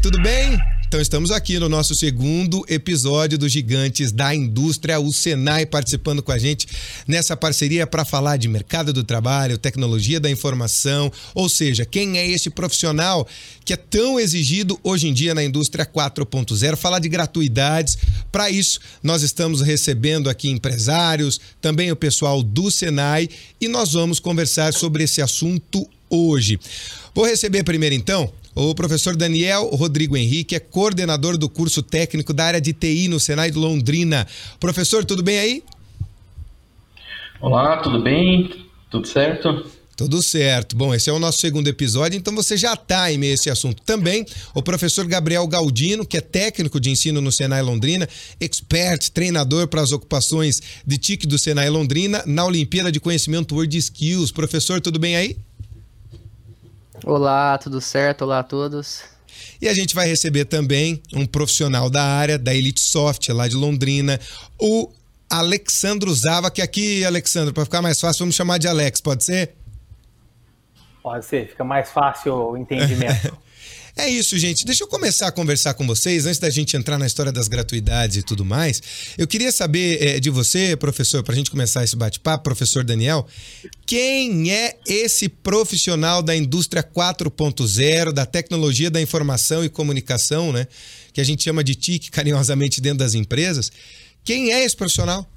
tudo bem? Então estamos aqui no nosso segundo episódio dos Gigantes da Indústria, o Senai participando com a gente nessa parceria para falar de mercado do trabalho, tecnologia da informação, ou seja, quem é esse profissional que é tão exigido hoje em dia na indústria 4.0, falar de gratuidades. Para isso, nós estamos recebendo aqui empresários, também o pessoal do Senai e nós vamos conversar sobre esse assunto hoje. Vou receber primeiro então o professor Daniel Rodrigo Henrique é coordenador do curso técnico da área de TI no Senai de Londrina. Professor, tudo bem aí? Olá, tudo bem? Tudo certo? Tudo certo. Bom, esse é o nosso segundo episódio, então você já está em meio a esse assunto. Também o professor Gabriel Galdino, que é técnico de ensino no Senai Londrina, expert, treinador para as ocupações de TIC do Senai Londrina na Olimpíada de Conhecimento Word Skills. Professor, tudo bem aí? Olá, tudo certo? Olá a todos. E a gente vai receber também um profissional da área da Elite Soft, lá de Londrina, o Alexandro Zava, que aqui, Alexandro, para ficar mais fácil, vamos chamar de Alex, pode ser? Pode ser, fica mais fácil o entendimento. É isso, gente. Deixa eu começar a conversar com vocês, antes da gente entrar na história das gratuidades e tudo mais. Eu queria saber é, de você, professor, para a gente começar esse bate-papo, professor Daniel, quem é esse profissional da indústria 4.0, da tecnologia da informação e comunicação, né? Que a gente chama de TIC carinhosamente dentro das empresas. Quem é esse profissional?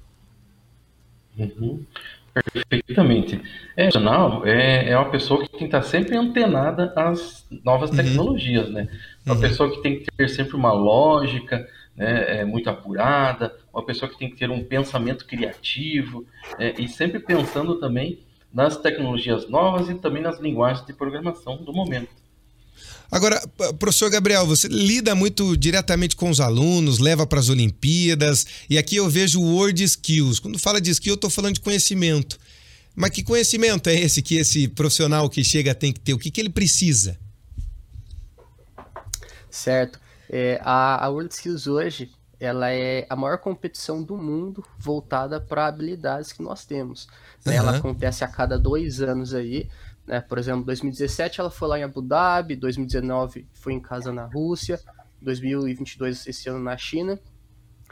Uhum. Perfeitamente. É, profissional é, é uma pessoa que tem que estar sempre antenada às novas uhum. tecnologias, né? Uma uhum. pessoa que tem que ter sempre uma lógica, né, é, muito apurada, uma pessoa que tem que ter um pensamento criativo é, e sempre pensando também nas tecnologias novas e também nas linguagens de programação do momento. Agora, professor Gabriel, você lida muito diretamente com os alunos, leva para as Olimpíadas, e aqui eu vejo Word Skills. Quando fala de skill, eu estou falando de conhecimento. Mas que conhecimento é esse que esse profissional que chega tem que ter? O que, que ele precisa? Certo. É, a, a World Skills hoje ela é a maior competição do mundo voltada para habilidades que nós temos. Uhum. Ela acontece a cada dois anos aí. Né? Por exemplo, 2017 ela foi lá em Abu Dhabi, 2019 foi em casa na Rússia, 2022 esse ano na China.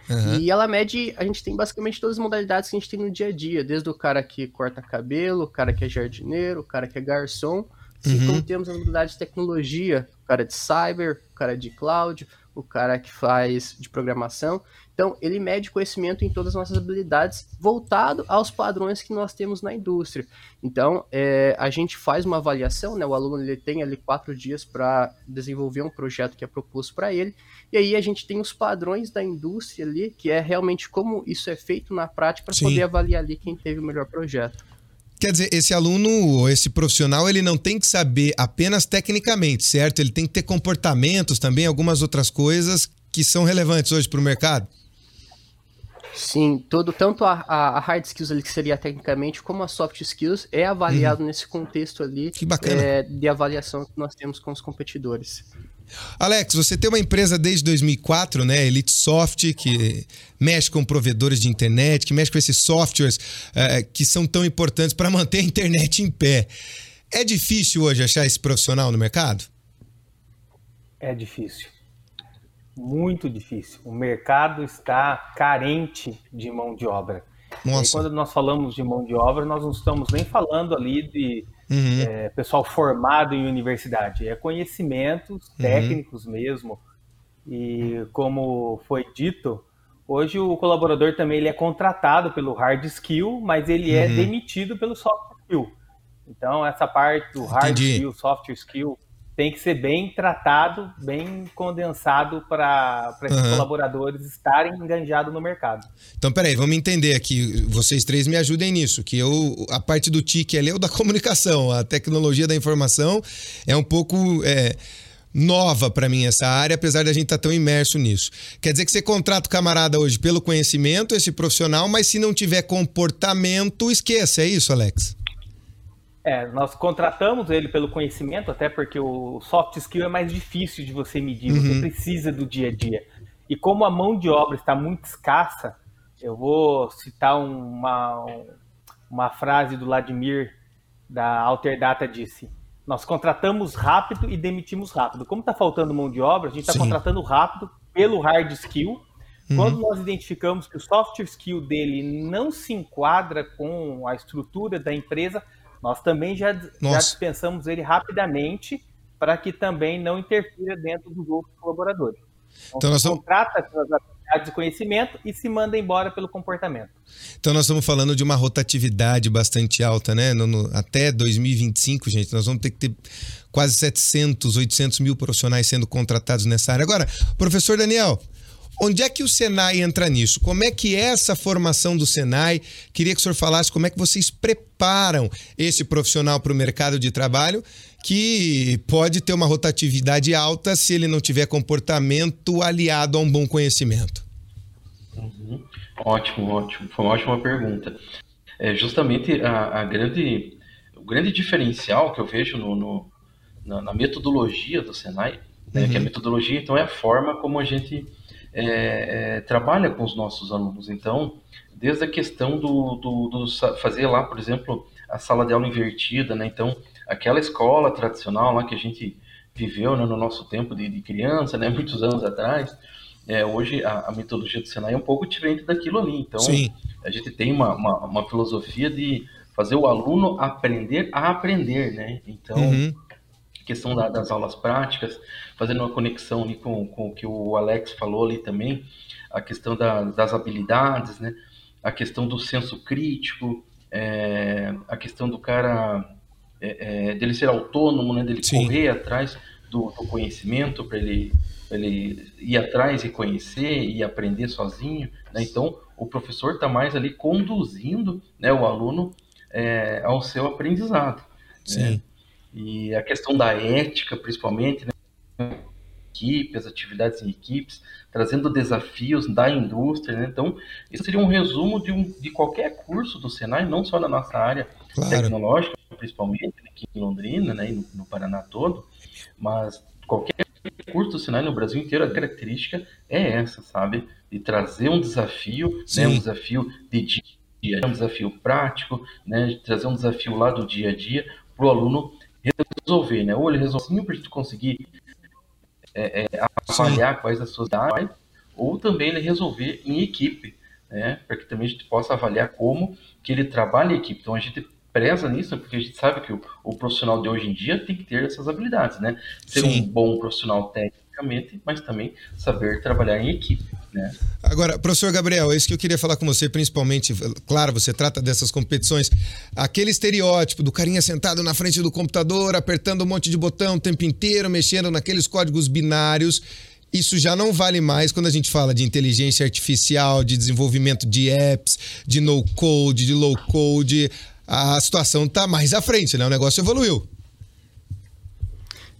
Uhum. E ela mede, a gente tem basicamente todas as modalidades que a gente tem no dia a dia, desde o cara que corta cabelo, o cara que é jardineiro, o cara que é garçom, assim uhum. como temos a modalidade de tecnologia, o cara de cyber, o cara de cloud, o cara que faz de programação. Então, ele mede conhecimento em todas as nossas habilidades, voltado aos padrões que nós temos na indústria. Então, é, a gente faz uma avaliação, né? O aluno ele tem ali quatro dias para desenvolver um projeto que é proposto para ele, e aí a gente tem os padrões da indústria ali, que é realmente como isso é feito na prática para poder avaliar ali quem teve o melhor projeto. Quer dizer, esse aluno ou esse profissional, ele não tem que saber apenas tecnicamente, certo? Ele tem que ter comportamentos também, algumas outras coisas que são relevantes hoje para o mercado. Sim, todo, tanto a, a, hard skills ali, que seria tecnicamente, como a soft skills, é avaliado uhum. nesse contexto ali é, de avaliação que nós temos com os competidores. Alex, você tem uma empresa desde 2004, né? Elite Soft, que mexe com provedores de internet, que mexe com esses softwares uh, que são tão importantes para manter a internet em pé. É difícil hoje achar esse profissional no mercado? É difícil. Muito difícil. O mercado está carente de mão de obra. Nossa. E quando nós falamos de mão de obra, nós não estamos nem falando ali de uhum. é, pessoal formado em universidade, é conhecimentos uhum. técnicos mesmo. E como foi dito, hoje o colaborador também ele é contratado pelo hard skill, mas ele é uhum. é demitido pelo soft skill. Então essa parte do hard Entendi. skill, soft skill, tem que ser bem tratado, bem condensado para esses uhum. colaboradores estarem enganjados no mercado. Então, peraí, vamos entender aqui. Vocês três me ajudem nisso, que eu, a parte do TIC ali é o da comunicação, a tecnologia da informação é um pouco. É, nova para mim essa área, apesar da gente estar tá tão imerso nisso. Quer dizer que você contrata o camarada hoje pelo conhecimento, esse profissional, mas se não tiver comportamento, esqueça, é isso, Alex? É, nós contratamos ele pelo conhecimento, até porque o soft skill é mais difícil de você medir, uhum. você precisa do dia a dia. E como a mão de obra está muito escassa, eu vou citar uma, uma frase do Vladimir, da Alterdata, disse, Nós contratamos rápido e demitimos rápido. Como está faltando mão de obra, a gente está contratando rápido pelo hard skill. Uhum. Quando nós identificamos que o soft skill dele não se enquadra com a estrutura da empresa, nós também já, já dispensamos ele rapidamente para que também não interfira dentro dos outros colaboradores. Então, então nós contrata habilidades e conhecimento e se manda embora pelo comportamento. Então nós estamos falando de uma rotatividade bastante alta, né? No, no, até 2025, gente, nós vamos ter que ter quase 700, 800 mil profissionais sendo contratados nessa área. Agora, professor Daniel, Onde é que o Senai entra nisso? Como é que é essa formação do Senai? Queria que o senhor falasse como é que vocês preparam esse profissional para o mercado de trabalho, que pode ter uma rotatividade alta se ele não tiver comportamento aliado a um bom conhecimento. Uhum. Ótimo, ótimo. Foi uma ótima pergunta. É justamente a, a grande, o grande diferencial que eu vejo no, no na, na, metodologia do Senai, né, uhum. que a metodologia então é a forma como a gente é, é, trabalha com os nossos alunos. Então, desde a questão do, do, do, fazer lá, por exemplo, a sala de aula invertida, né? Então, aquela escola tradicional lá que a gente viveu né, no nosso tempo de, de criança, né? Muitos anos atrás. É, hoje a, a, metodologia do Senai é um pouco diferente daquilo ali. Então, Sim. a gente tem uma, uma, uma, filosofia de fazer o aluno aprender a aprender, né? Então, uhum questão da, das aulas práticas, fazendo uma conexão ali com, com o que o Alex falou ali também, a questão da, das habilidades, né? a questão do senso crítico, é, a questão do cara é, é, dele ser autônomo, né? dele Sim. correr atrás do, do conhecimento para ele, ele ir atrás e conhecer e aprender sozinho. Né? Então, o professor está mais ali conduzindo né, o aluno é, ao seu aprendizado. Sim. Né? E a questão da ética, principalmente, né? Equipe, as atividades em equipes, trazendo desafios da indústria. Né? Então, isso seria um resumo de, um, de qualquer curso do Senai, não só na nossa área claro. tecnológica, principalmente aqui em Londrina né? e no, no Paraná todo, mas qualquer curso do Senai no Brasil inteiro, a característica é essa, sabe? De trazer um desafio, né? um desafio de dia, um desafio prático, né? de trazer um desafio lá do dia a dia para o aluno resolver, né? Ou ele resolve sim para a conseguir é, é, avaliar quais as suas idades, ou também ele resolver em equipe, né? Para que também a gente possa avaliar como que ele trabalha em equipe. Então a gente preza nisso, porque a gente sabe que o, o profissional de hoje em dia tem que ter essas habilidades, né? Ser sim. um bom profissional tecnicamente, mas também saber trabalhar em equipe. Né? Agora, professor Gabriel, é isso que eu queria falar com você, principalmente, claro, você trata dessas competições, aquele estereótipo do carinha sentado na frente do computador, apertando um monte de botão o tempo inteiro, mexendo naqueles códigos binários, isso já não vale mais quando a gente fala de inteligência artificial, de desenvolvimento de apps, de no-code, de low-code. A situação está mais à frente, né? O negócio evoluiu.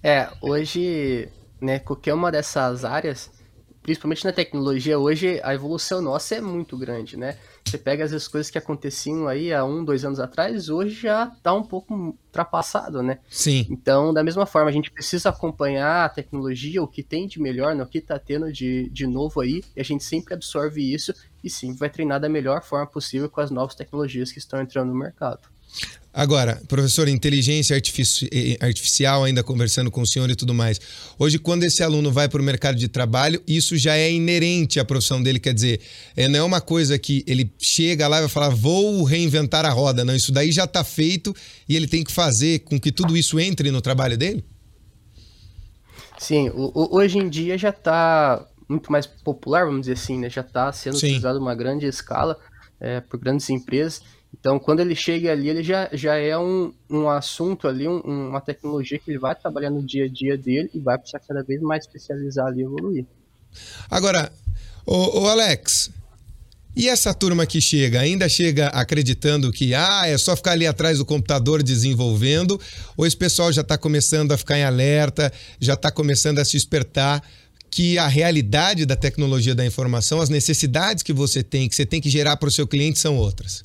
É, hoje, né, qualquer uma dessas áreas principalmente na tecnologia, hoje a evolução nossa é muito grande, né? Você pega as coisas que aconteciam aí há um, dois anos atrás, hoje já está um pouco ultrapassado, né? Sim. Então, da mesma forma, a gente precisa acompanhar a tecnologia, o que tem de melhor, né? o que está tendo de, de novo aí, e a gente sempre absorve isso e sim vai treinar da melhor forma possível com as novas tecnologias que estão entrando no mercado. Agora, professor, inteligência artificial, ainda conversando com o senhor e tudo mais. Hoje, quando esse aluno vai para o mercado de trabalho, isso já é inerente à profissão dele. Quer dizer, é, não é uma coisa que ele chega lá e vai falar, vou reinventar a roda. Não, isso daí já está feito e ele tem que fazer com que tudo isso entre no trabalho dele? Sim, hoje em dia já está muito mais popular, vamos dizer assim, né? Já está sendo Sim. utilizado uma grande escala é, por grandes empresas. Então, quando ele chega ali, ele já, já é um, um assunto ali, um, uma tecnologia que ele vai trabalhar no dia a dia dele e vai precisar cada vez mais especializar ali e evoluir. Agora, o, o Alex, e essa turma que chega, ainda chega acreditando que ah, é só ficar ali atrás do computador desenvolvendo, ou esse pessoal já está começando a ficar em alerta, já está começando a se despertar que a realidade da tecnologia da informação, as necessidades que você tem, que você tem que gerar para o seu cliente são outras?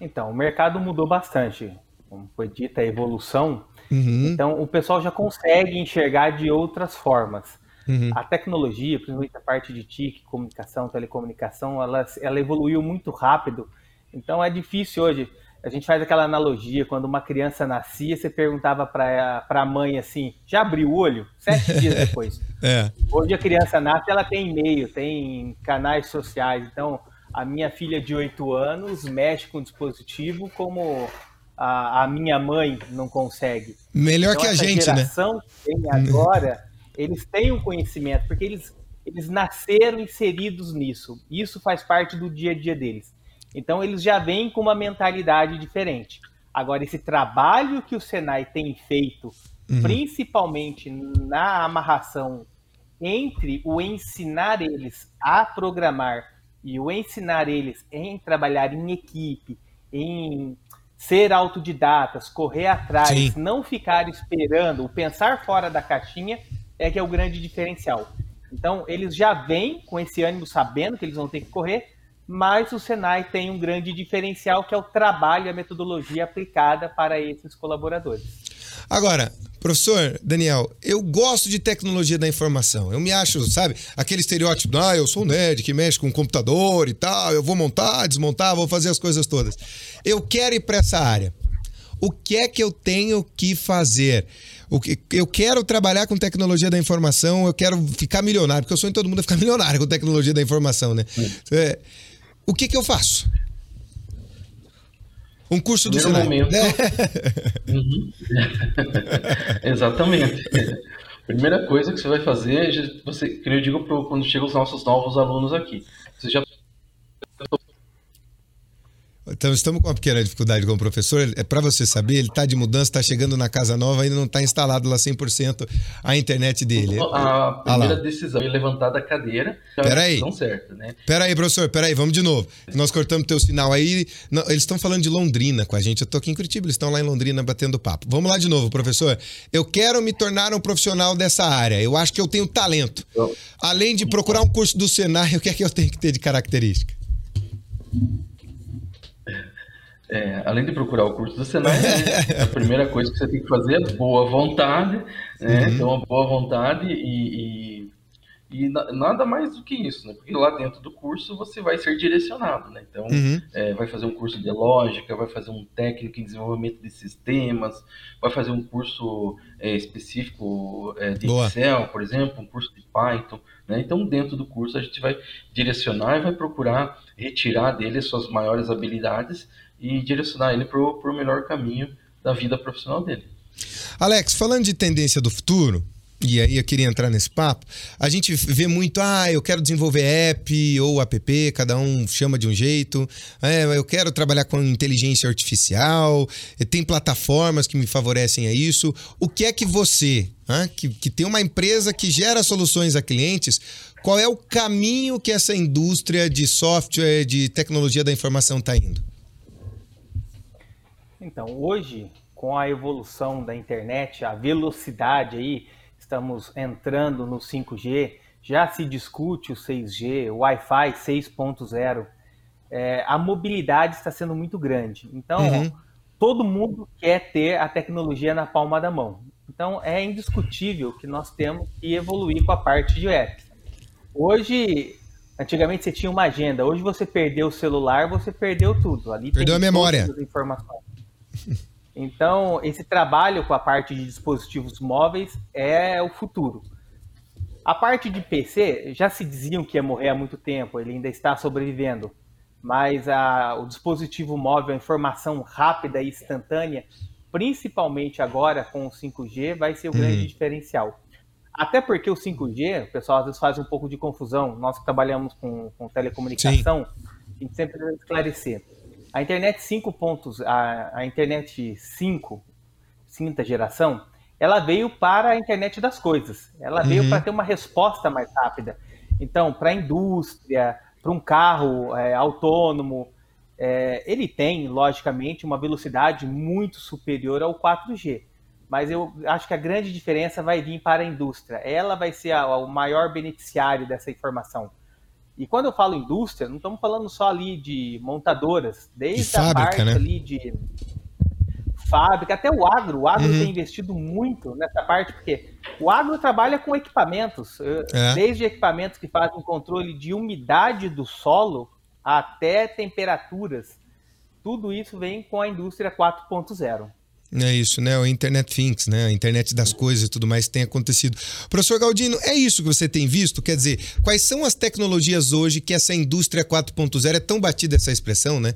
Então, o mercado mudou bastante. Como foi dita, a evolução. Uhum. Então, o pessoal já consegue enxergar de outras formas. Uhum. A tecnologia, principalmente a parte de TIC, comunicação, telecomunicação, ela, ela evoluiu muito rápido. Então, é difícil hoje. a gente faz aquela analogia, quando uma criança nascia, você perguntava para a mãe assim, já abriu o olho? Sete dias depois. é. Hoje a criança nasce, ela tem e-mail, tem canais sociais, então a minha filha de 8 anos mexe com o dispositivo como a, a minha mãe não consegue. Melhor então, que a gente, né? que tem agora, eles têm um conhecimento, porque eles, eles nasceram inseridos nisso. Isso faz parte do dia a dia deles. Então, eles já vêm com uma mentalidade diferente. Agora, esse trabalho que o Senai tem feito, uhum. principalmente na amarração entre o ensinar eles a programar e o ensinar eles em trabalhar em equipe, em ser autodidatas, correr atrás, Sim. não ficar esperando, o pensar fora da caixinha é que é o grande diferencial. Então, eles já vêm com esse ânimo sabendo que eles vão ter que correr, mas o Senai tem um grande diferencial que é o trabalho e a metodologia aplicada para esses colaboradores. Agora, professor Daniel, eu gosto de tecnologia da informação. Eu me acho, sabe, aquele estereótipo, ah, eu sou um nerd que mexe com computador e tal, eu vou montar, desmontar, vou fazer as coisas todas. Eu quero ir para essa área. O que é que eu tenho que fazer? O que, eu quero trabalhar com tecnologia da informação, eu quero ficar milionário, porque eu sonho todo mundo a ficar milionário com tecnologia da informação, né? É, o que, que eu faço? Um curso do Senai. Momento... uhum. Exatamente. Primeira coisa que você vai fazer, você, que eu digo pro, quando chegam os nossos novos alunos aqui, você já então, estamos com uma pequena dificuldade com o professor. É para você saber, ele está de mudança, está chegando na casa nova, ainda não está instalado lá 100% a internet dele. A primeira ah decisão é levantar da cadeira. Peraí. certa, né? Peraí, professor, peraí, vamos de novo. Nós cortamos teu sinal aí. Não, eles estão falando de Londrina com a gente. Eu estou aqui em Curitiba, eles estão lá em Londrina batendo papo. Vamos lá de novo, professor. Eu quero me tornar um profissional dessa área. Eu acho que eu tenho talento. Além de procurar um curso do Senai, o que é que eu tenho que ter de característica? É, além de procurar o curso do Senai, né, a primeira coisa que você tem que fazer é boa vontade, né? Uhum. Ter uma boa vontade e, e, e, nada mais do que isso, né? Porque lá dentro do curso você vai ser direcionado, né? Então, uhum. é, vai fazer um curso de lógica, vai fazer um técnico em desenvolvimento de sistemas, vai fazer um curso é, específico é, de boa. Excel, por exemplo, um curso de Python, né? Então, dentro do curso a gente vai direcionar e vai procurar retirar dele as suas maiores habilidades e direcionar ele para o melhor caminho da vida profissional dele. Alex, falando de tendência do futuro, e aí eu queria entrar nesse papo, a gente vê muito, ah, eu quero desenvolver app ou app, cada um chama de um jeito, é, eu quero trabalhar com inteligência artificial, tem plataformas que me favorecem a isso. O que é que você, ah, que, que tem uma empresa que gera soluções a clientes, qual é o caminho que essa indústria de software, de tecnologia da informação está indo? Então, hoje, com a evolução da internet, a velocidade aí, estamos entrando no 5G, já se discute o 6G, o Wi-Fi 6.0, é, a mobilidade está sendo muito grande. Então, uhum. todo mundo quer ter a tecnologia na palma da mão. Então, é indiscutível que nós temos que evoluir com a parte de apps. Hoje, antigamente você tinha uma agenda, hoje você perdeu o celular, você perdeu tudo. Ali perdeu a memória. Informações. Então, esse trabalho com a parte de dispositivos móveis é o futuro. A parte de PC, já se diziam que ia morrer há muito tempo, ele ainda está sobrevivendo. Mas a, o dispositivo móvel, a informação rápida e instantânea, principalmente agora com o 5G, vai ser o uhum. grande diferencial. Até porque o 5G, o pessoal às vezes faz um pouco de confusão, nós que trabalhamos com, com telecomunicação, Sim. a gente sempre deve esclarecer a internet 5 pontos, a, a internet 5, quinta geração, ela veio para a internet das coisas. Ela uhum. veio para ter uma resposta mais rápida. Então, para a indústria, para um carro é, autônomo, é, ele tem, logicamente, uma velocidade muito superior ao 4G. Mas eu acho que a grande diferença vai vir para a indústria. Ela vai ser a, o maior beneficiário dessa informação. E quando eu falo indústria, não estamos falando só ali de montadoras, desde de fábrica, a parte né? ali de fábrica, até o agro. O agro uhum. tem investido muito nessa parte, porque o agro trabalha com equipamentos, é. desde equipamentos que fazem controle de umidade do solo até temperaturas. tudo isso vem com a indústria 4.0. É isso, né? O Internet Things, né? A internet das coisas e tudo mais que tem acontecido. Professor Galdino, é isso que você tem visto? Quer dizer, quais são as tecnologias hoje que essa indústria 4.0 é tão batida essa expressão, né?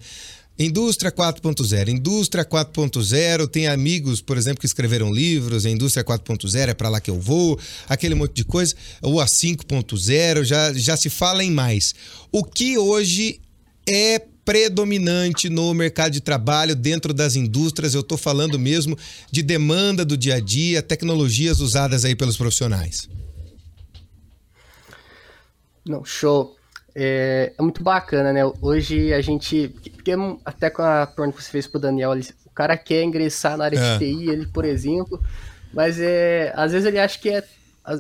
Indústria 4.0. Indústria 4.0 tem amigos, por exemplo, que escreveram livros, a indústria 4.0 é para lá que eu vou, aquele monte de coisa. Ou a 5.0 já, já se fala em mais. O que hoje é predominante no mercado de trabalho, dentro das indústrias, eu estou falando mesmo de demanda do dia a dia, tecnologias usadas aí pelos profissionais. Não, show. É, é, muito bacana, né? Hoje a gente. Até com a pergunta que você fez pro Daniel, ele, o cara quer ingressar na área é. de TI, ele, por exemplo, mas é, às vezes ele acha que é.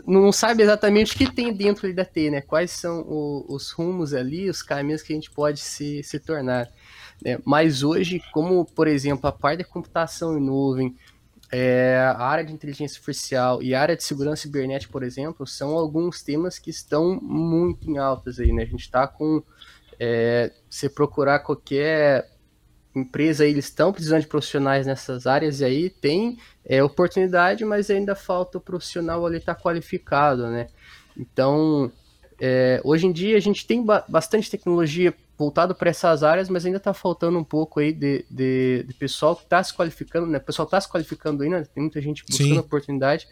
Não sabe exatamente o que tem dentro da TI, né? Quais são o, os rumos ali, os caminhos que a gente pode se, se tornar. Né? Mas hoje, como, por exemplo, a parte da computação em nuvem, é, a área de inteligência artificial e a área de segurança cibernética, por exemplo, são alguns temas que estão muito em altas aí, né? A gente está com. É, se procurar qualquer empresa eles estão precisando de profissionais nessas áreas e aí tem é, oportunidade, mas ainda falta o profissional ali estar tá qualificado, né? Então, é, hoje em dia a gente tem ba bastante tecnologia voltado para essas áreas, mas ainda está faltando um pouco aí de, de, de pessoal que está se qualificando, né? O pessoal está se qualificando ainda, tem muita gente buscando sim. oportunidade,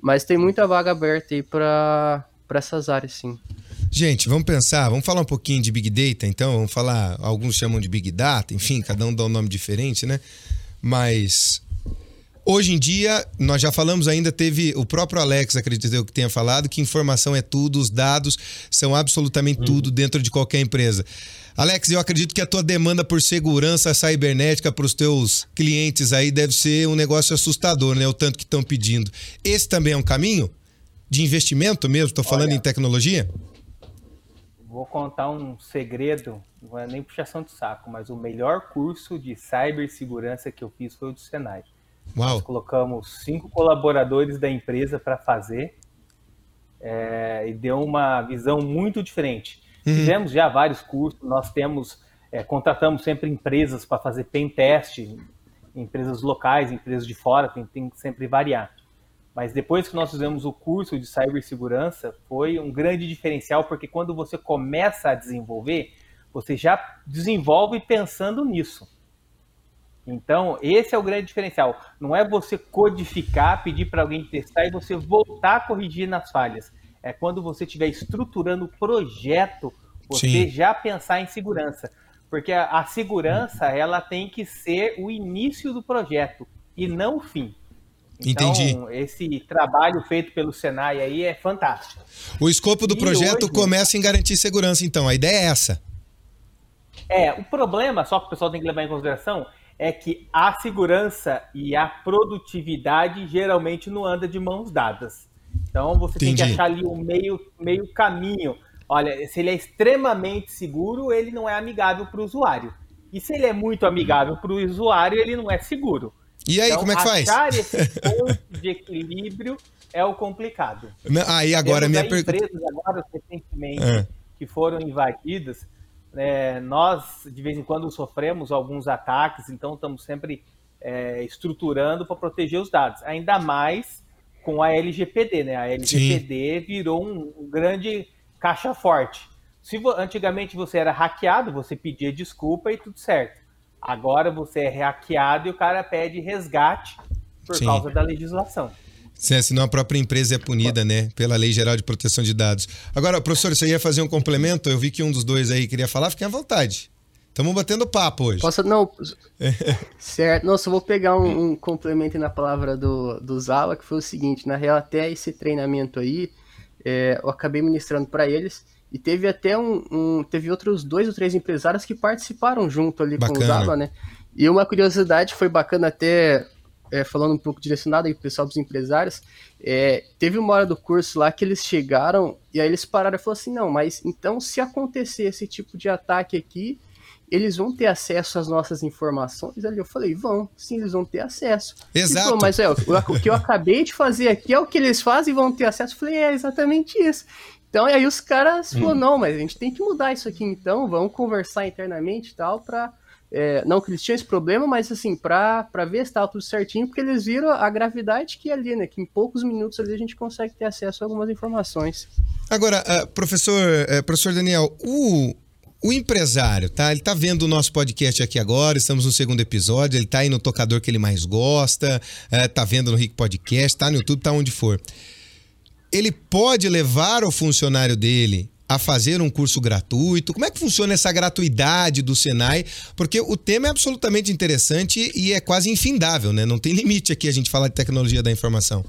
mas tem muita vaga aberta aí para essas áreas, sim. Gente, vamos pensar, vamos falar um pouquinho de Big Data, então, vamos falar, alguns chamam de Big Data, enfim, cada um dá um nome diferente, né? Mas Hoje em dia, nós já falamos ainda, teve o próprio Alex, acredito eu que tenha falado, que informação é tudo, os dados são absolutamente uhum. tudo dentro de qualquer empresa. Alex, eu acredito que a tua demanda por segurança cibernética para os teus clientes aí deve ser um negócio assustador, né? O tanto que estão pedindo. Esse também é um caminho de investimento mesmo? Estou falando Olha, em tecnologia? Vou contar um segredo, não é nem puxação de saco, mas o melhor curso de cibersegurança que eu fiz foi o do Senai. Uau. Nós colocamos cinco colaboradores da empresa para fazer é, e deu uma visão muito diferente. Uhum. Fizemos já vários cursos, nós temos, é, contratamos sempre empresas para fazer pen test, empresas locais, empresas de fora, tem, tem que sempre variar. Mas depois que nós fizemos o curso de cibersegurança, foi um grande diferencial, porque quando você começa a desenvolver, você já desenvolve pensando nisso. Então, esse é o grande diferencial. Não é você codificar, pedir para alguém testar e você voltar a corrigir nas falhas. É quando você estiver estruturando o projeto, você Sim. já pensar em segurança. Porque a, a, segurança, ela tem que ser o início do projeto e não o fim. Então, Entendi. esse trabalho feito pelo Senai aí é fantástico. O escopo do e projeto hoje... começa em garantir segurança, então. A ideia é essa. É, o problema, só que o pessoal tem que levar em consideração, é que a segurança e a produtividade geralmente não andam de mãos dadas. Então você Entendi. tem que achar ali o um meio, meio caminho. Olha, se ele é extremamente seguro, ele não é amigável para o usuário. E se ele é muito amigável para o usuário, ele não é seguro. E aí, então, como é que faz? Achar esse ponto de equilíbrio é o complicado. Aí agora Temos minha pergunta. empresas agora recentemente é. que foram invadidas é, nós, de vez em quando, sofremos alguns ataques, então estamos sempre é, estruturando para proteger os dados. Ainda mais com a LGPD, né? A LGPD Sim. virou um, um, grande caixa forte. Se antigamente você era hackeado, você pedia desculpa e tudo certo. Agora você é hackeado e o cara pede resgate por Sim. causa da legislação. Sim, senão a própria empresa é punida, né? Pela Lei Geral de Proteção de Dados. Agora, professor, você ia fazer um complemento? Eu vi que um dos dois aí queria falar, fiquem à vontade. Estamos batendo papo hoje. Posso, não. certo. Nossa, eu vou pegar um, um complemento na palavra do, do Zala, que foi o seguinte: na real, até esse treinamento aí, é, eu acabei ministrando para eles. E teve até um, um, Teve outros dois ou três empresários que participaram junto ali bacana. com o Zala, né? E uma curiosidade foi bacana até é, falando um pouco direcionado aí pro pessoal dos empresários, é, teve uma hora do curso lá que eles chegaram e aí eles pararam e falaram assim, não, mas então se acontecer esse tipo de ataque aqui, eles vão ter acesso às nossas informações? Ali eu falei, vão, sim, eles vão ter acesso. Exato. Falou, mas é, o, o, que eu acabei de fazer aqui é o que eles fazem e vão ter acesso. Eu falei, é exatamente isso. Então, e aí os caras hum. falaram, não, mas a gente tem que mudar isso aqui então, vamos conversar internamente e tal, pra... É, não que eles tinham esse problema, mas assim, pra, pra ver se tava tudo certinho, porque eles viram a gravidade que é ali, né? Que em poucos minutos ali a gente consegue ter acesso a algumas informações. Agora, uh, professor, uh, professor Daniel, o, o empresário, tá? Ele tá vendo o nosso podcast aqui agora, estamos no segundo episódio, ele tá aí no tocador que ele mais gosta, é, tá vendo no Rick Podcast, tá no YouTube, tá onde for. Ele pode levar o funcionário dele a fazer um curso gratuito? Como é que funciona essa gratuidade do Senai? Porque o tema é absolutamente interessante e é quase infindável, né? Não tem limite aqui a gente falar de tecnologia da informação.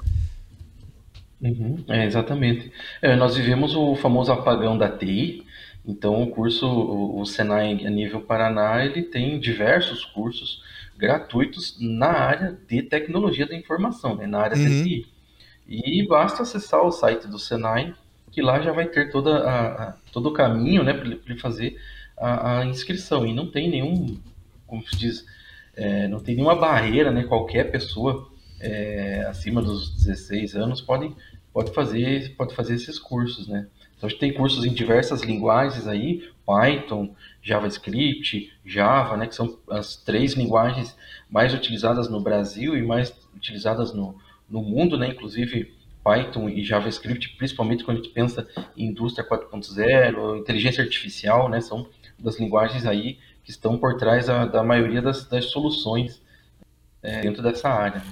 Uhum, é, exatamente. É, nós vivemos o famoso apagão da TI, então, o curso, o, Senai a nível Paraná, ele tem diversos cursos gratuitos na área de tecnologia da informação, né, na área uhum. TI. E basta acessar o site do Senai, que lá já vai ter toda a, a todo o caminho né, para ele fazer a, a, inscrição. E não tem nenhum, como se diz, é, não tem nenhuma barreira, né, qualquer pessoa é, acima dos 16 anos pode, pode, fazer, pode fazer esses cursos, né? Então a gente tem cursos em diversas linguagens aí, Python, JavaScript, Java, né, que são as três linguagens mais utilizadas no Brasil e mais utilizadas no, no mundo, né, inclusive Python e JavaScript, principalmente quando a gente pensa em indústria 4.0, inteligência artificial, né, são das linguagens aí que estão por trás da, da maioria das, das soluções é, dentro dessa área.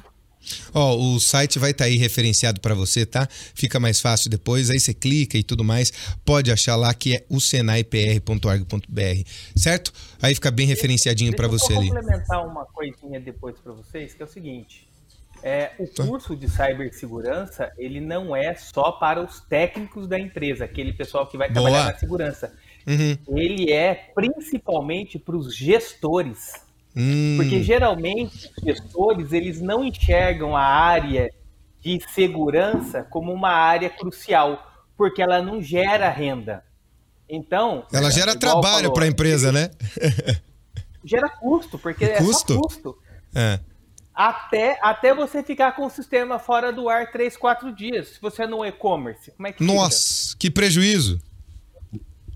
Ó, o site vai estar tá aí referenciado para você, tá? Fica mais fácil depois, aí você clica e tudo mais, pode achar lá que é o senaipr.org.br, certo? Aí fica bem referenciadinho para você ali. Eu vou complementar uma coisinha depois para vocês, que é o seguinte, é, o curso de cibersegurança, ele não é só para os técnicos da empresa, aquele pessoal que vai Boa. trabalhar na segurança. Uhum. Ele é principalmente para os gestores. Hum. Porque geralmente os gestores eles não enxergam a área de segurança como uma área crucial, porque ela não gera renda. Então. Ela gera trabalho para a empresa, né? gera custo, porque é custo? só custo. É. Até, até você ficar com o sistema fora do ar 3, 4 dias. Se você é no e-commerce, como é que Nossa, fica? que prejuízo.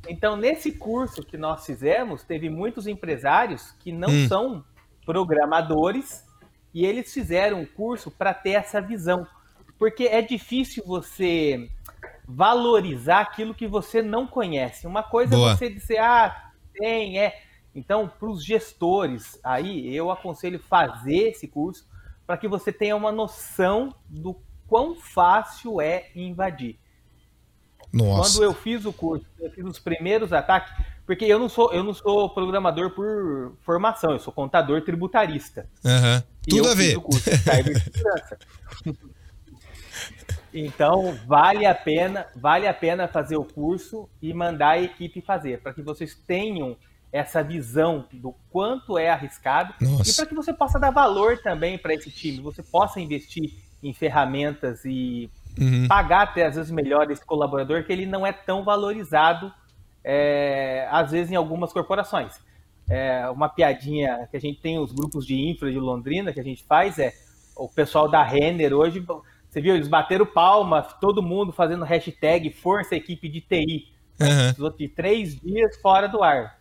Então, nesse curso que nós fizemos, teve muitos empresários que não hum. são programadores e eles fizeram um curso para ter essa visão. Porque é difícil você valorizar aquilo que você não conhece. Uma coisa é Boa. é você dizer, ah, tem, é. Então, para os gestores, aí eu aconselho fazer esse curso para que você tenha uma noção do quão fácil é invadir. Nossa. Quando eu fiz o curso, eu fiz os primeiros ataques, porque eu não sou, eu não sou programador por formação, eu sou contador tributarista. Uhum. Tudo a ver. então, vale a pena, vale a pena fazer o curso e mandar a equipe fazer, para que vocês tenham essa visão do quanto é arriscado Nossa. e para que você possa dar valor também para esse time, você possa investir em ferramentas e uhum. pagar até às vezes melhor esse colaborador, que ele não é tão valorizado, é, às vezes, em algumas corporações. É, uma piadinha que a gente tem os grupos de infra de Londrina que a gente faz é o pessoal da Renner hoje, você viu, eles bateram palma, todo mundo fazendo hashtag Força Equipe de TI. Uhum. De três dias fora do ar.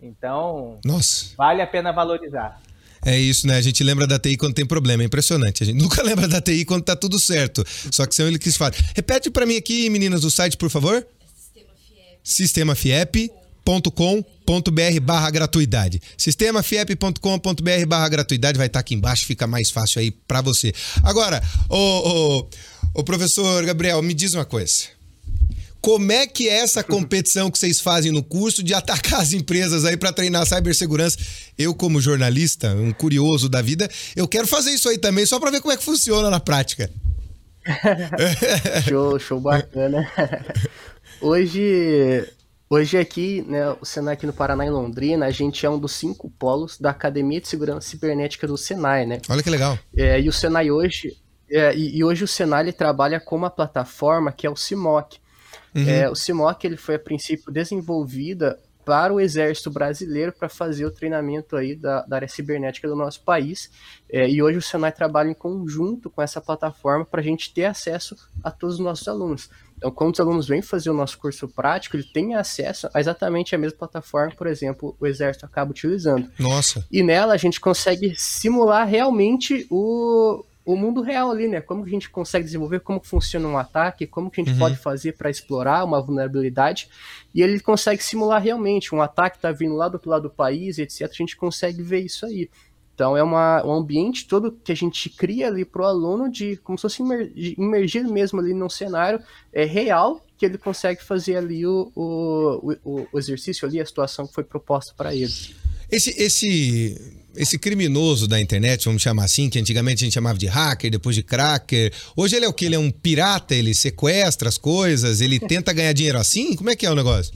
Então, Nossa. vale a pena valorizar. É isso, né? A gente lembra da TI quando tem problema, é impressionante. A gente nunca lembra da TI quando tá tudo certo. Só que são eles que fazem. Repete para mim aqui, meninas do site, por favor. Sistemafiep.com.br barra gratuidade. Sistemafiep.com.br barra gratuidade vai estar tá aqui embaixo, fica mais fácil aí para você. Agora, o, o, o professor Gabriel, me diz uma coisa. Como é que é essa competição que vocês fazem no curso de atacar as empresas aí para treinar cibersegurança? Eu, como jornalista, um curioso da vida, eu quero fazer isso aí também, só para ver como é que funciona na prática. show, show bacana. Hoje, hoje aqui, né, o Senai aqui no Paraná em Londrina, a gente é um dos cinco polos da Academia de Segurança Cibernética do Senai, né? Olha que legal. É, e o Senai hoje, é, e, e, hoje o Senai ele trabalha com uma plataforma que é o CIMOC. Uhum. É, o CIMOC ele foi a princípio desenvolvida para o Exército Brasileiro para fazer o treinamento aí da, da área cibernética do nosso país. É, e hoje o Senai trabalha em conjunto com essa plataforma para a gente ter acesso a todos os nossos alunos. Então, quando os alunos vêm fazer o nosso curso prático, ele tem acesso a exatamente a mesma plataforma, por exemplo, o Exército acaba utilizando. Nossa. E nela a gente consegue simular realmente o, o mundo real ali, né? Como que a gente consegue desenvolver, como funciona um ataque, como que a gente uhum. pode fazer para explorar uma vulnerabilidade. E ele consegue simular realmente um ataque está vindo lá do outro lado do país, etc. A gente consegue ver isso aí. Então é uma, um ambiente todo que a gente cria ali para o aluno de como se fosse imergir mesmo ali num cenário é, real que ele consegue fazer ali o, o, o, o exercício ali, a situação que foi proposta para ele. Esse, esse esse criminoso da internet, vamos chamar assim, que antigamente a gente chamava de hacker, depois de cracker. Hoje ele é o que? Ele é um pirata, ele sequestra as coisas, ele tenta ganhar dinheiro assim? Como é que é o negócio?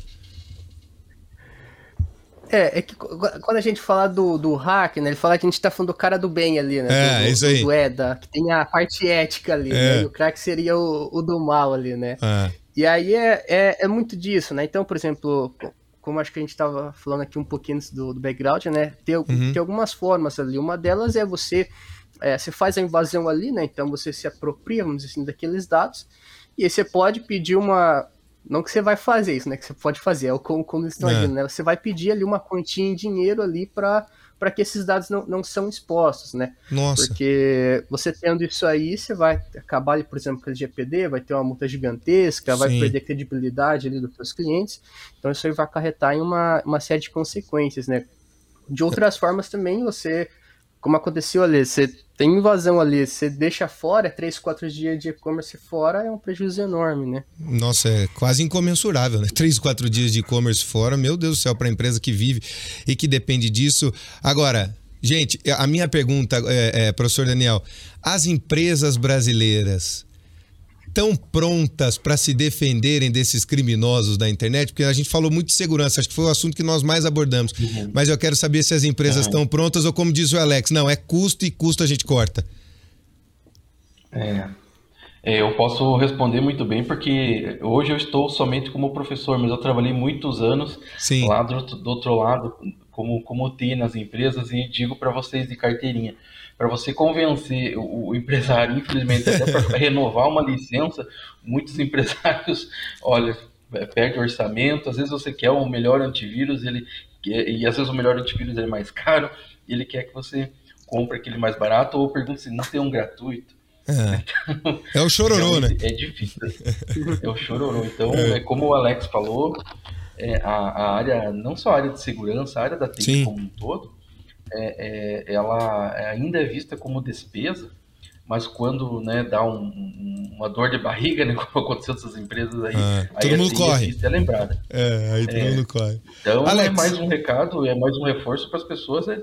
É, é que quando a gente fala do, do hack, né? Ele fala que a gente tá falando do cara do bem ali, né? É, do, isso aí. Do EDA, que tem a parte ética ali, é. né? E o crack seria o, o do mal ali, né? É. E aí é, é, é, muito disso, né? Então, por exemplo, como acho que a gente estava falando aqui um pouquinho do, do background, né? Tem, uhum. tem algumas formas ali. Uma delas é você, é, você faz a invasão ali, né? Então você se apropria, vamos dizer assim, daqueles dados. E aí você pode pedir uma. Não que você vai fazer isso, né? Que você pode fazer, é o como, como eles estão é. agindo, né? Você vai pedir ali uma quantia em dinheiro ali para para que esses dados não, não são expostos, né? Nossa. Porque você tendo isso aí, você vai acabar, por exemplo, com o GPD, vai ter uma multa gigantesca, Sim. vai perder credibilidade ali dos seus clientes. Então isso aí vai acarretar em uma, uma série de consequências, né? De outras formas também, você como aconteceu ali, você tem invasão ali, você deixa fora, três, quatro dias de e-commerce fora, é um prejuízo enorme, né? Nossa, é quase incomensurável, né? Três, quatro dias de e-commerce fora, meu Deus do céu, para a empresa que vive e que depende disso. Agora, gente, a minha pergunta, é, é, professor Daniel, as empresas brasileiras tão prontas para se defenderem desses criminosos da internet? Porque a gente falou muito de segurança, acho que foi o assunto que nós mais abordamos. Uhum. Mas eu quero saber se as empresas uhum. estão prontas ou como diz o Alex, não, é custo e custo a gente corta. É. é. Eu posso responder muito bem, porque hoje eu estou somente como professor, mas eu trabalhei muitos anos Sim. lá do, do outro lado, como, como TI nas empresas, e digo para vocês de carteirinha para você convencer o, o, empresário, infelizmente, até para renovar uma licença, muitos empresários, olha, perde orçamento, às vezes você quer o melhor antivírus, ele e às vezes o melhor antivírus é mais caro, e ele quer que você compre aquele mais barato ou pergunte se não tem um gratuito. É, então, é o chororô, né? É difícil. É o chororô. Então, é. é como o Alex falou, é, a, a, área, não só a área de segurança, a área da TI como um todo, é, é, ela ainda é vista como despesa, mas quando né, dá um, um, uma dor de barriga, né, como aconteceu nessas empresas aí, ah, aí todo mundo corre. é lembrada. É, aí todo é, mundo corre. Então é Alex. é mais um recado, é mais um reforço para as pessoas é,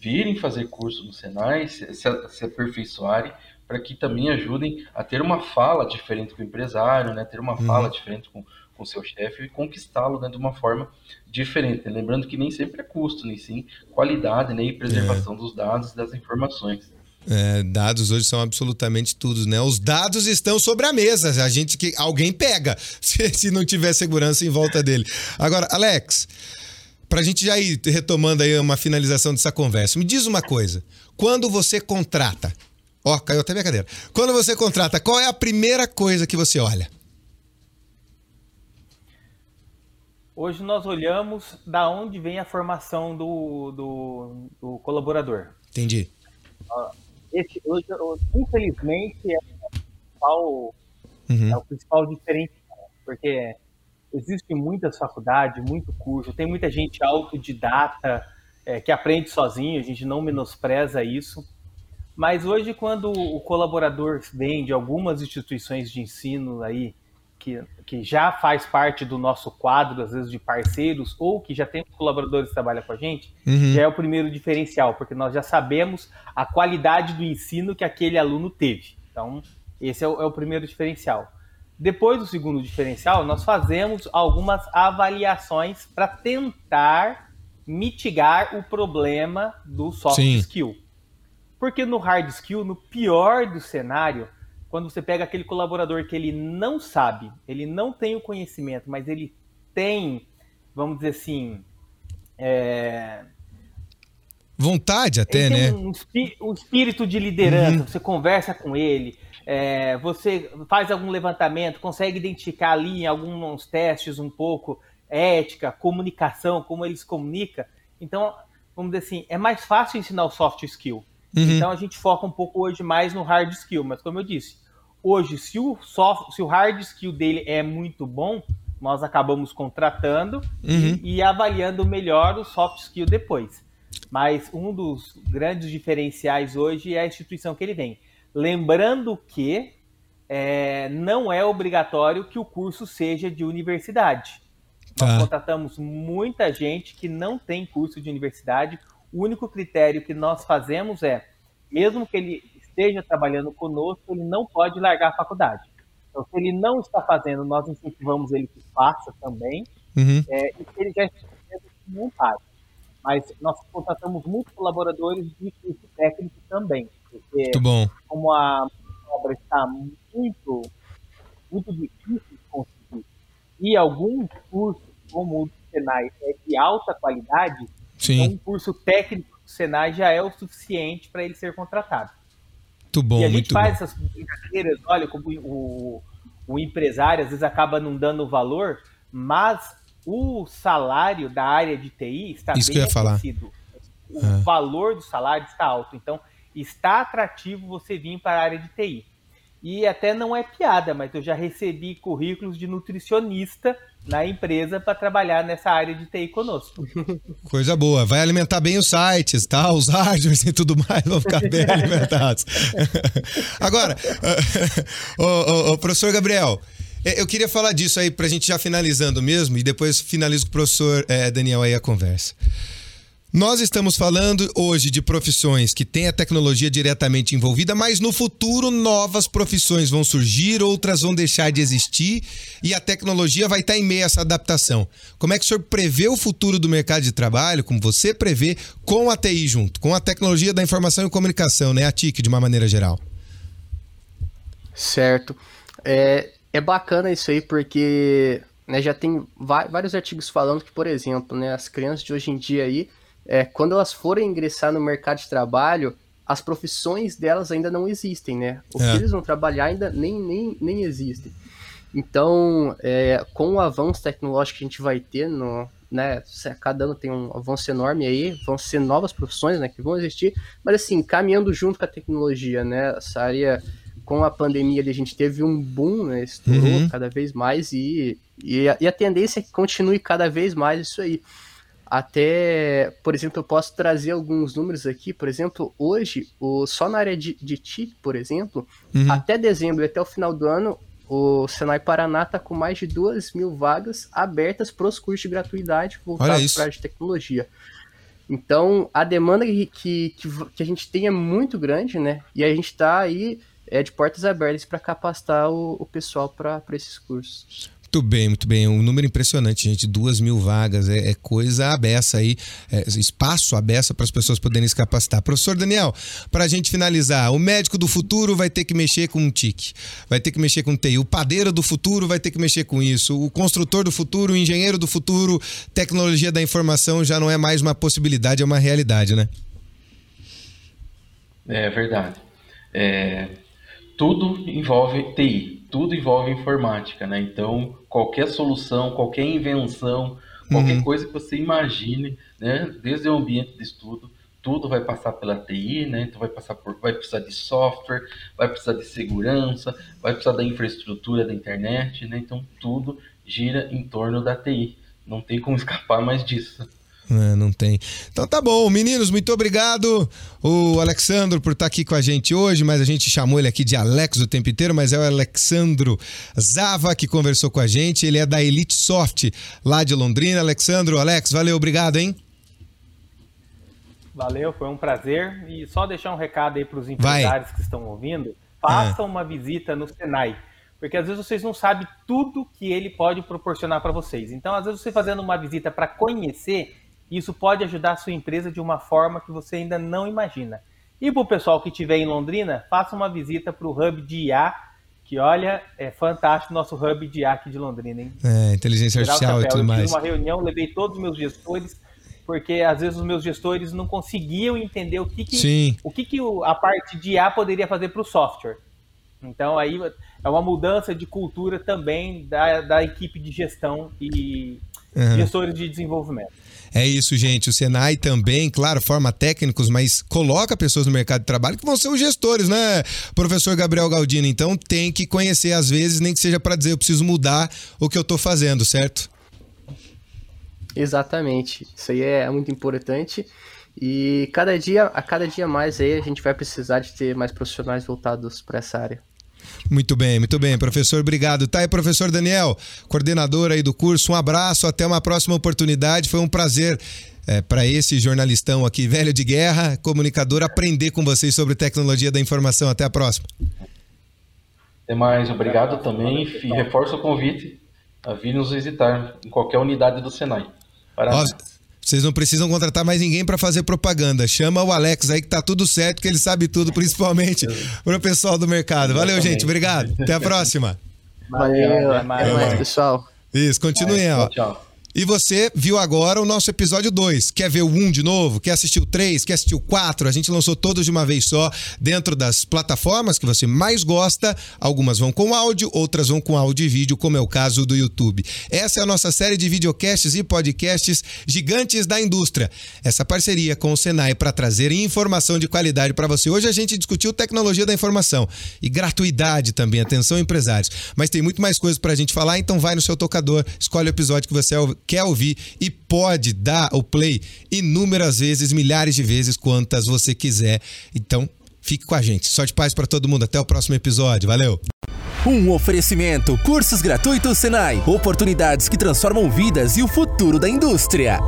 virem fazer curso no Senai, se, se, se aperfeiçoarem, para que também ajudem a ter uma fala diferente com o empresário, né, ter uma uhum. fala diferente com com seu chefe e conquistá-lo né, de uma forma diferente. Né? Lembrando que nem sempre é custo, nem sim qualidade né, e preservação é. dos dados e das informações. É, dados hoje são absolutamente tudo, né? Os dados estão sobre a mesa, a gente que alguém pega se, se não tiver segurança em volta dele. Agora, Alex, para a gente já ir retomando aí uma finalização dessa conversa, me diz uma coisa: quando você contrata, ó, caiu até minha cadeira. Quando você contrata, qual é a primeira coisa que você olha? Hoje nós olhamos da onde vem a formação do, do, do colaborador. Entendi. Esse, hoje, infelizmente, é o principal, uhum. é o principal diferencial, porque existe muitas faculdades, muito curso, tem muita gente autodidata é, que aprende sozinho, a gente não menospreza isso. Mas hoje, quando o colaborador vem de algumas instituições de ensino aí, que, que já faz parte do nosso quadro, às vezes, de parceiros, ou que já tem colaboradores que trabalham com a gente, uhum. já é o primeiro diferencial, porque nós já sabemos a qualidade do ensino que aquele aluno teve. Então, esse é o, é o primeiro diferencial. Depois do segundo diferencial, nós fazemos algumas avaliações para tentar mitigar o problema do soft Sim. skill. Porque no hard skill, no pior do cenário, quando você pega aquele colaborador que ele não sabe, ele não tem o conhecimento, mas ele tem vamos dizer assim, é... vontade até, né? Um, um, espírito de liderança. Uhum. Você conversa com ele, é, você faz algum levantamento, consegue identificar ali em alguns testes um pouco ética, comunicação, como ele se comunica. Então, vamos dizer assim, é mais fácil ensinar o soft skill. Uhum. Então a gente foca um pouco hoje mais no hard skill, mas como eu disse, hoje se o soft, se o hard skill dele é muito bom, nós acabamos contratando uhum. e, e, avaliando melhor o soft skill depois. Mas um dos grandes diferenciais hoje é a instituição que ele vem. Lembrando que é, não é obrigatório que o curso seja de universidade. Nós contratamos muita gente que não tem curso de universidade. O único critério que nós fazemos é, mesmo que ele esteja trabalhando conosco, ele não pode largar a faculdade. Então, se ele não está fazendo, nós incentivamos ele que faça também. Uhum. É, e se ele já está fazendo, não faz. Mas nós contratamos muitos colaboradores de curso técnico também. Porque, muito bom. como a obra está muito, muito difícil de conseguir, e alguns cursos, como o do Senai, é de alta qualidade, Sim. Então, um curso técnico do Senai já é o suficiente para ele ser contratado. Muito bom, e a gente faz bom. essas brincadeiras, olha, como o, o empresário às vezes acaba não dando valor, mas o salário da área de TI está Isso bem aquecido. O ah. valor do salário está alto. Então, está atrativo você vir para a área de TI. E até não é piada, mas eu já recebi currículos de nutricionista na empresa para trabalhar nessa área de TI conosco. Coisa boa. Vai alimentar bem os sites, tá? Os hardwares e tudo mais vão ficar bem alimentados. Agora, o, o, o, professor Gabriel, é, eu queria falar disso aí para a gente já finalizando mesmo e depois finalizo com o professor é, Daniel aí a conversa. Nós estamos falando hoje de profissões que têm a tecnologia diretamente envolvida, mas no futuro novas profissões vão surgir, outras vão deixar de existir e a tecnologia vai estar em meio a essa adaptação. Como é que o senhor prevê o futuro do mercado de trabalho, como você prevê, com a TI junto, com a tecnologia da informação e comunicação, né? A TIC, de uma maneira geral. Certo. É, é bacana isso aí porque né, já tem vários artigos falando que, por exemplo, né, as crianças de hoje em dia aí é, quando elas forem ingressar no mercado de trabalho, as profissões delas ainda não existem, né? O é. que eles vão trabalhar ainda nem, nem, nem existem. Então, é, com o avanço tecnológico que a gente vai ter, no, né, cada ano tem um avanço enorme aí, vão ser novas profissões né, que vão existir, mas assim, caminhando junto com a tecnologia, né? Essa área, com a pandemia, a gente teve um boom, né? Estourou uhum. cada vez mais e, e a, e a tendência é que continue cada vez mais isso aí. Até, por exemplo, eu posso trazer alguns números aqui. Por exemplo, hoje, o, só na área de, de TIC, por exemplo, uhum. até dezembro e até o final do ano, o Senai Paraná está com mais de 2 mil vagas abertas para os cursos de gratuidade voltados para a área de tecnologia. Então, a demanda que, que, que, a gente tem é muito grande, né? E a gente está aí é, de portas abertas para capacitar o, o pessoal para esses cursos. Muito bem, muito bem. Um número impressionante, gente. Duas mil vagas. É, é coisa abessa aí, é, espaço abessa para as pessoas poderem se capacitar. Professor Daniel, para a gente finalizar, o médico do futuro vai ter que mexer com um TIC, vai ter que mexer com TI. O padeiro do futuro vai ter que mexer com isso. O construtor do futuro, o engenheiro do futuro, tecnologia da informação já não é mais uma possibilidade, é uma realidade, né? É verdade. É, tudo envolve TI tudo envolve informática, né? Então, qualquer solução, qualquer invenção, qualquer uhum. coisa que você imagine, né? Desde o ambiente de estudo, tudo vai passar pela TI, né? Então vai passar por, vai precisar de software, vai precisar de segurança, vai precisar da infraestrutura da internet, né? Então tudo gira em torno da TI. Não tem como escapar mais disso. É, não tem. Então tá bom, meninos, muito obrigado. O Alexandro por estar aqui com a gente hoje, mas a gente chamou ele aqui de Alex o tempo inteiro, mas é o Alexandro Zava que conversou com a gente. Ele é da Elite Soft, lá de Londrina. Alexandro, Alex, valeu, obrigado, hein? Valeu, foi um prazer. E só deixar um recado aí para os empresários Vai. que estão ouvindo: façam é. uma visita no Senai porque às vezes vocês não sabem tudo que ele pode proporcionar para vocês. Então, às vezes você fazendo uma visita para conhecer, isso pode ajudar a sua empresa de uma forma que você ainda não imagina. E para o pessoal que estiver em Londrina, faça uma visita para o Hub de IA, que olha, é fantástico o nosso hub de aqui de Londrina, hein? É, inteligência artificial e tudo mais. Eu tive uma reunião, levei todos os meus gestores, porque às vezes os meus gestores não conseguiam entender o que, que o que, que a parte de IA poderia fazer para o software. Então aí é uma mudança de cultura também da, da equipe de gestão e uhum. gestores de desenvolvimento. É isso, gente. O Senai também, claro, forma técnicos, mas coloca pessoas no mercado de trabalho que vão ser os gestores, né, professor Gabriel Galdino? Então tem que conhecer, às vezes, nem que seja para dizer eu preciso mudar o que eu estou fazendo, certo? Exatamente. Isso aí é muito importante. E cada dia, a cada dia mais aí a gente vai precisar de ter mais profissionais voltados para essa área. Muito bem, muito bem, professor, obrigado. Tá aí, professor Daniel, coordenador aí do curso. Um abraço, até uma próxima oportunidade. Foi um prazer é, para esse jornalistão aqui, velho de guerra, comunicador, aprender com vocês sobre tecnologia da informação. Até a próxima. Até mais, obrigado também. E reforço o convite a vir nos visitar em qualquer unidade do Senai. Parabéns. Vocês não precisam contratar mais ninguém para fazer propaganda. Chama o Alex aí que tá tudo certo, que ele sabe tudo, principalmente para o pessoal do mercado. Valeu, gente. Obrigado. Até a próxima. Valeu. Até mais, pessoal. Isso, continuem, ó. Tchau. E você viu agora o nosso episódio 2. Quer ver o 1 um de novo? Quer assistir o 3? Quer assistir o 4? A gente lançou todos de uma vez só dentro das plataformas que você mais gosta. Algumas vão com áudio, outras vão com áudio e vídeo, como é o caso do YouTube. Essa é a nossa série de videocasts e podcasts gigantes da indústria. Essa parceria com o Senai para trazer informação de qualidade para você. Hoje a gente discutiu tecnologia da informação e gratuidade também. Atenção, empresários. Mas tem muito mais coisas para a gente falar, então vai no seu tocador, escolhe o episódio que você quer ouvir e pode dar o play inúmeras vezes, milhares de vezes, quantas você quiser. Então, fique com a gente. Sorte paz para todo mundo. Até o próximo episódio. Valeu! Um oferecimento: cursos gratuitos Senai. Oportunidades que transformam vidas e o futuro da indústria.